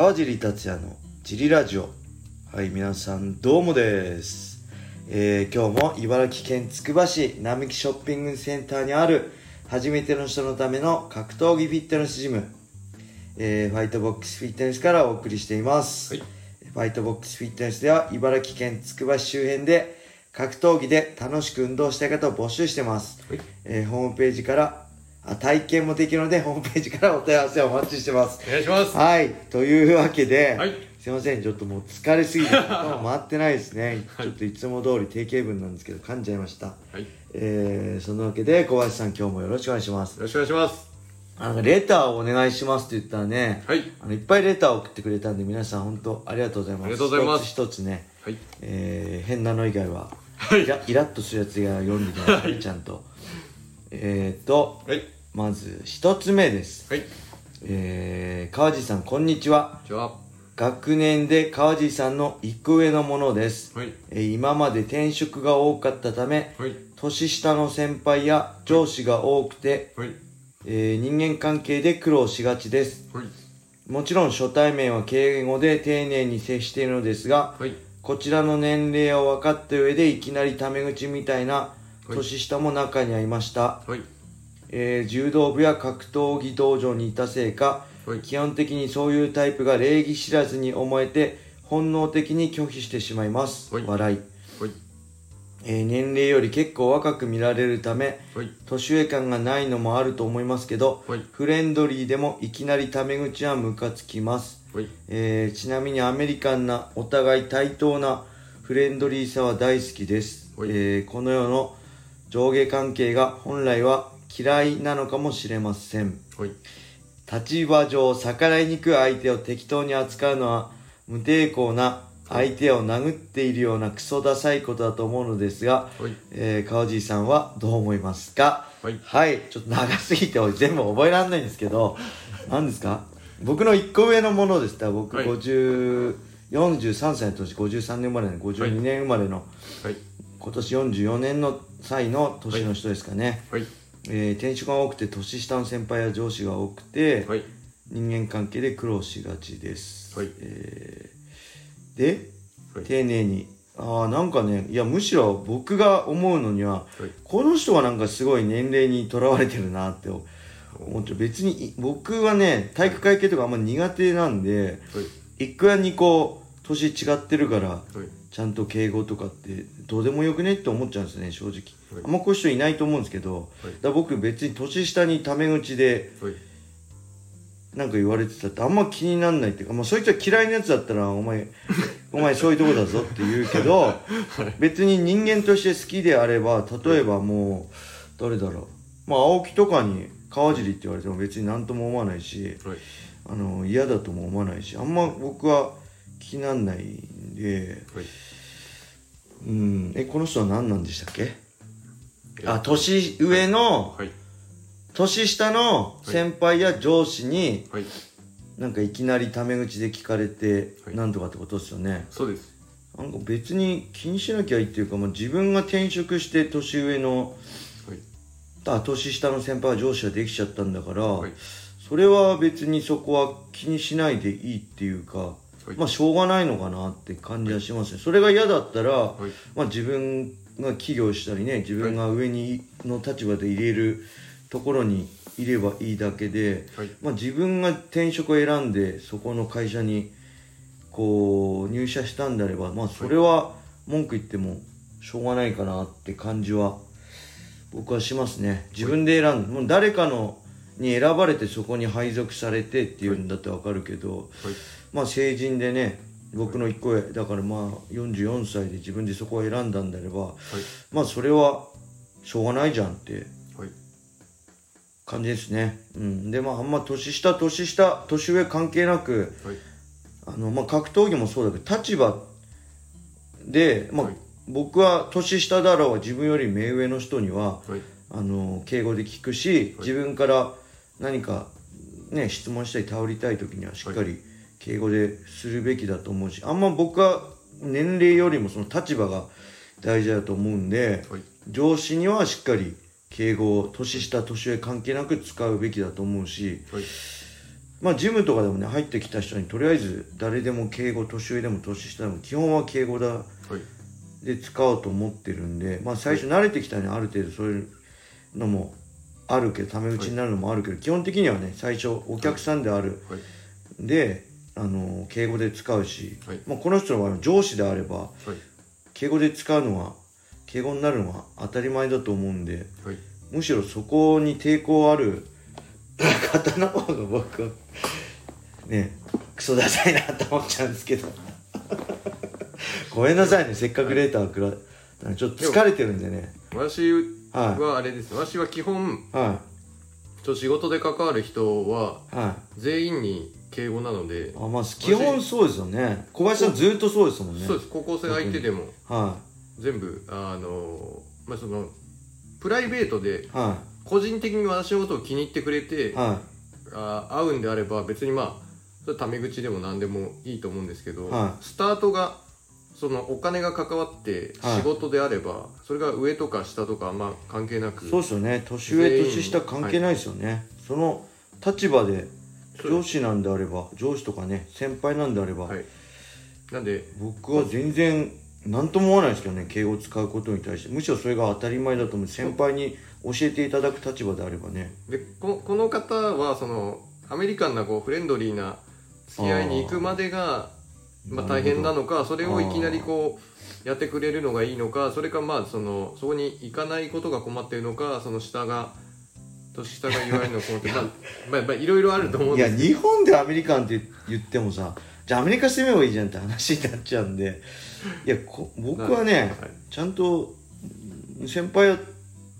川尻達也のジリラジオ。はい皆さんどうもです、えー、今日も茨城県つくば市並木ショッピングセンターにある初めての人のための格闘技フィットネスジム、えー、ファイトボックスフィットネスからお送りしています、はい。ファイトボックスフィットネスでは茨城県つくば市周辺で格闘技で楽しく運動したい方を募集してます、はい。えーホームページからあ体験もできるのでホームページからお問い合わせをお待ちしてます。お願いします。はい。というわけで、はい。すいません。ちょっともう疲れすぎて 頭回ってないですね、はい。ちょっといつも通り定型文なんですけど噛んじゃいました。はい。よえー、そのわけで小林さん今日もよろしくお願いします。ろしくお願いします。あのレターをお願いしますって言ったらね、はい。あのいっぱいレターを送ってくれたんで皆さん本当ありがとうございます。ありがとうございます。一つ一つね、はい。えー、変なの以外は、はい。イライラッとするやつが読んできますね、ちゃんとえーとはい。まず一つ目ですはい。こえー、川地さんこんにちはんにちは。学年で川地さんの一個上のものです、はい。えー今まで転職が多かったためはい。年下の先輩や上司が多くて、はい。えー人間関係で苦労しがちですはい。もちろん初対面は敬語で丁寧に接しているのですがはい。こちらの年齢を分かった上でいきなりタメ口みたいなはい年下も中にはいました、はい。えー柔道部や格闘技道場にいたせいかはい。基本的にそういうタイプが礼儀知らずに思えて本能的に拒否してしまいます、はい笑い、はい。えー年齢より結構若く見られるためはい。年上感がないのもあると思いますけどはい。フレンドリーでもいきなりタメ口はムカつきます、はい。えーちなみにアメリカンなお互い対等なフレンドリーさは大好きです、はいえーこの世の上下関係が本来は嫌いなのかもしれません。はい。立場上逆らいにくい相手を適当に扱うのは無抵抗な相手を殴っているようなクソダサいことだと思うのですが、はい。えー、川地さんはどう思いますか？はい。ちょっと長すぎて俺全部覚えられないんですけど 何ですか？僕の1個上のものです。から僕はい。50、43歳の年53年生まれの52年生まれの、はい。今年44年の歳の年の人ですかね、はい。えー転職が多くて年下の先輩や上司が多くて、はい。人間関係で苦労しがちです、はいえーで、はい丁寧にああなんかねいやむしろ僕が思うのにははい。この人はなんかすごい年齢にとらわれてるなって思って別にい僕はね体育会系とかあんま苦手なんではい。一個や二個年違ってるからはい。ちゃんと敬語とかってどうでもよくねって思っちゃうんですね正直、はいあんまこういう人いないと思うんですけど、だから僕別に年下にタメ口ではい。なんか言われてたってあんま気になんないっていうか、まあ、そいつは嫌いなやつだったらお前 お前そういうとこだぞって言うけど別に人間として好きであれば例えばもう誰だろうまあ青木とかに川尻って言われても別に何とも思わないしはい。あの嫌だとも思わないしあんま僕は気になんないんではい。うんえこの人は何なんでしたっけ？あ年上のはい。年下の先輩や上司にはい。なんかいきなりタメ口で聞かれてはいなんとかってことですよね、そうです。なんか別に気にしなきゃいいっていうか、まあ、自分が転職して年上のはい。あ年下の先輩は上司ができちゃったんだから、はい。それは別にそこは気にしないでいいっていうか、はい。まあしょうがないのかなって感じはしますねそれが嫌だったら、はい。まあ、自分が起業したりね自分が上にの立場で入れるところにいればいいだけで、はい。まあ、自分が転職を選んでそこの会社にこう入社したんであればまあそれは文句言ってもしょうがないかなって感じは僕はしますね自分で選んでもう誰かのに選ばれてそこに配属されてっていうんだってわかるけど、はい。まあ成人でね僕の一個上だからまあ44歳で自分でそこを選んだんであればはい。まあそれはしょうがないじゃんってはい。感じですね。うん。で、まあ、あんま年下、年下、年上関係なく、はい。あの、まあ、格闘技もそうだけど、立場で、まあ、はい僕は年下だろうが自分より目上の人には、はい。あの、敬語で聞くし、はい自分から何か、ね、質問したり頼りたい時にはしっかり敬語でするべきだと思うし、あんま僕は年齢よりもその立場が大事だと思うんで、はい。上司にはしっかり敬語を年下年上関係なく使うべきだと思うしはい。まあジムとかでもね入ってきた人にとりあえず誰でも敬語年上でも年下でも基本は敬語だはいで使おうと思ってるんでまあ最初慣れてきたらねある程度そういうのもあるけどタメ口になるのもあるけど、基本的にはね最初お客さんである、はい。であの敬語で使うし、はい。まあ、この人の場合は上司であればはい。敬語で使うのは敬語になるのは当たり前だと思うんではい。むしろそこに抵抗ある 方の方が僕はねクソダサいなと思っちゃうんですけど。ごめんなさいねせっかくレーターくらなんかちょっと疲れてるんでね。私ははあれですね私は基本いはちょ仕事で関わる人はいはい。全員に敬語なので、あまあ基本そうですよね。小林さんずっとそうですもんね。そうです。高校生相手でも。は全部あのまあそのプライベートでい。は個人的に私のことを気に入ってくれてい。はあ会うんであれば別にまあそれタメ口でも何でもいいと思うんですけど、はスタートがそのお金が関わってはい。仕事であれば、それが上とか下とかあんま関係なくいそうですよね。年上年下関係ないですよね、その立場で上司なんであれば上司とかね先輩なんであれば、はい。なんで僕は全然何とも思わないですけどね敬語を使うことに対して。むしろそれが当たり前だと思う。先輩に教えていただく立場であればね。でここの方はそのアメリカンなこうフレンドリーな付き合いに行くまでがまあ、大変なのかそれをいきなりこうやってくれるのがいいのかそれかまあそのそこに行かないことが困ってるのかその下が年下が弱いのか困ってまあまあまあいろいろあると思うんいやです。けど日本でアメリカンって言ってもさじゃあアメリカ攻めればいいじゃんって話になっちゃうんで。いやこ僕はね、はい。ちゃんと先輩や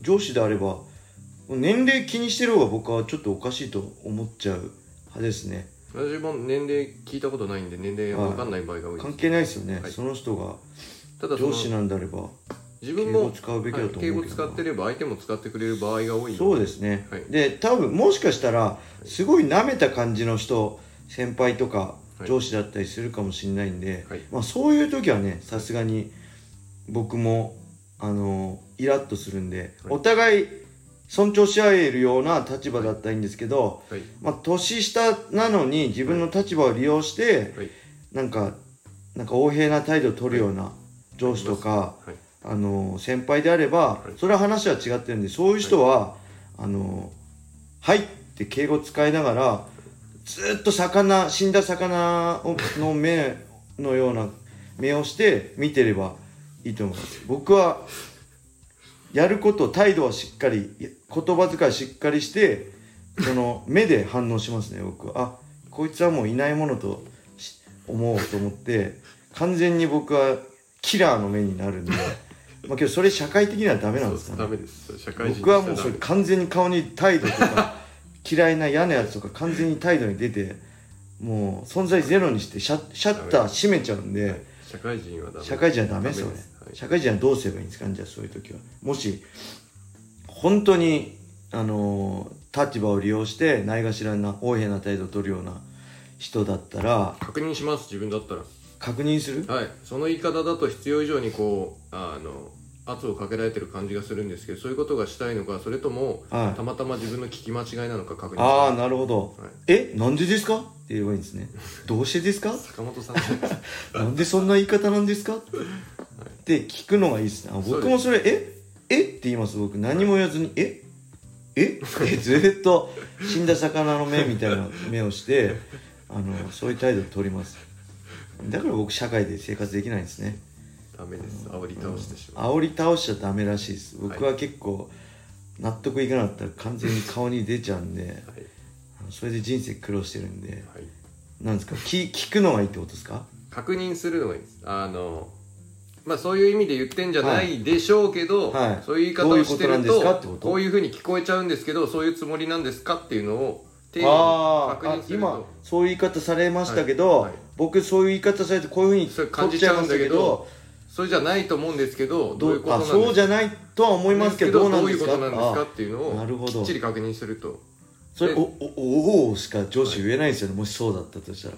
上司であれば年齢気にしてる方が僕はちょっとおかしいと思っちゃう派ですね私も年齢聞いたことないんで年齢わかんない場合が多いです。関係ないですよね、はい。その人がただその上司なんであれば自分も敬語使うべきだと思うけど。なはい敬語使ってれば相手も使ってくれる場合が多いのそうですね、はい。で多分もしかしたらすごい舐めた感じの人先輩とかはい。上司だったりするかもしれないんで、はい。まあ、そういう時はねさすがに僕もあのイラッとするんで、はい。お互い尊重し合えるような立場だったらいいんですけど、はい。まあ、年下なのに自分の立場を利用して、はい。なんかなんか横柄な態度を取るような上司とか、はい。あの先輩であれば、はい。それは話は違ってるんでそういう人は「あのはい」って敬語使いながらずっと魚死んだ魚をの目のような目をして見てればいいと思います。僕はやること態度はしっかり言葉遣いしっかりしてその目で反応しますね僕は。あこいつはもういないものとし思おうと思って完全に僕はキラーの目になるんでまあけどそれ社会的にはダメなんですかね。ダメです。社会人僕はもうそれ完全に顔に態度とか嫌いな嫌なやつとか完全に態度に出てもう存在ゼロにしてシャシャッター閉めちゃうんで、はい。社会人はダメ。社会人はダメですよね。すはい社会人はどうすればいいんですか？ねじゃあそういう時はもし本当にあのー立場を利用してないがしらな横柄な態度を取るような人だったら確認します自分だったら。確認する？はい。その言い方だと必要以上にこうあの圧をかけられてる感じがするんですけどそういうことがしたいのかそれとも、はい。たまたま自分の聞き間違いなのか確認しああなるほど、はい。えなんでですか？って言えばいいんですね。どうしてですか？坂本さん なんでそんな言い方なんですか？って聞くのがいいですね。あ僕もそれ、え？え？って言います、僕。何も言わずに、え？え？えずーっと死んだ魚の目みたいな目をして、あの、そういう態度を取ります。だから僕、社会で生活できないんですね。ダメです。煽り倒してしまう、煽り倒しちゃダメらしいです。僕は結構、納得いかなかったら完全に顔に出ちゃうんで、はい。それで人生苦労してるんで、はい。なんですか、聞聞くのがいいってことですか？確認するのがいいです。あのまあそういう意味で言ってんじゃないでしょうけど、はい。そういう言い方をしてるとこういうふうに聞こえちゃうんですけどそういうつもりなんですかっていうのを丁寧に確認すると。今そういう言い方されましたけど、はい。はい僕そういう言い方されてこういうふうにそれ取っちゃいましたけどそれじゃないと思うんですけどどういうことあなんですか？そうじゃないとは思いますけどどうなんですかどういうことなんですかっていうのあなるほど。をきっちり確認すると。それでおおおおしか上司言えないですよね、もしそうだったとしたら、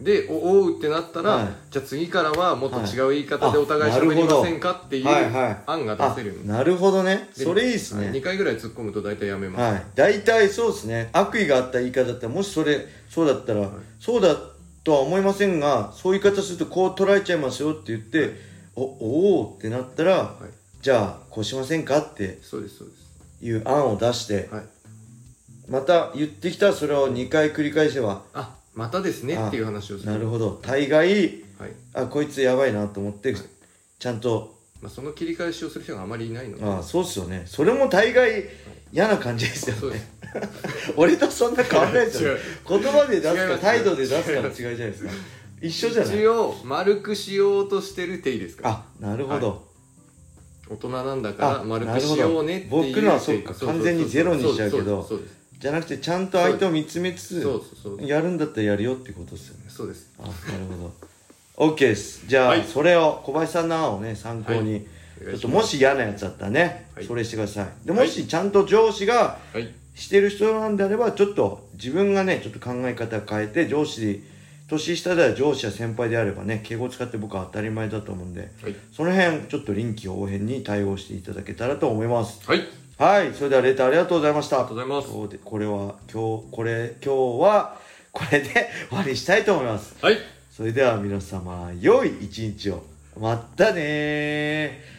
でおおうってなったら、はい。じゃあ次からはもっと違う言い方はい。でお互い喋りませんかっていうはいはい。案が出せるんであなるほどね。でそれいいですね、2回ぐらい突っ込むと大体やめます、はい、大体そうですね。悪意があった言い方だったらもしそれそうだったら、そうだとは思いませんがそういう言い方するとこう捉えちゃいますよって言って、おおおってなったら、はい。じゃあこうしませんかってそうですそうです。いう案を出してはい。また言ってきたらそれを2回繰り返せば。あまたですねっていう話をする。なるほど。大概はい。あこいつやばいなと思って、はいちゃんと。まあ、その切り返しをする人があまりいないので。あそうっすよね。それも大概嫌な感じですよね。俺とそんな変わらないですよ言葉で出すか態度で出すかの違いじゃないですか。一緒じゃない。一応丸くしようとしてるっていいですかあなるほど、大人なんだからあ丸くしようねっていう僕のはそっか手完全にゼロにしちゃうけど。そうですじゃなくてちゃんと相手を見つめつそうつそうそう。やるんだったらやるよってことですよね。そうです。あなるほど。OK です。じゃあ、はい。それを小林さんの案をね参考に、はい。ちょっともし嫌なやつだったらね、はい。それしてください。でもしちゃんと上司がはい。してる人なんであればちょっと自分がねちょっと考え方変えて上司年下では上司や先輩であればね敬語使って僕は当たり前だと思うんではい。その辺ちょっと臨機応変に対応していただけたらと思います。はいはいそれではレターありがとうございました。ありがとうございます。でこれは今日これ今日はこれで 終わりにしたいと思います。はい。それでは皆様良い一日を。またねー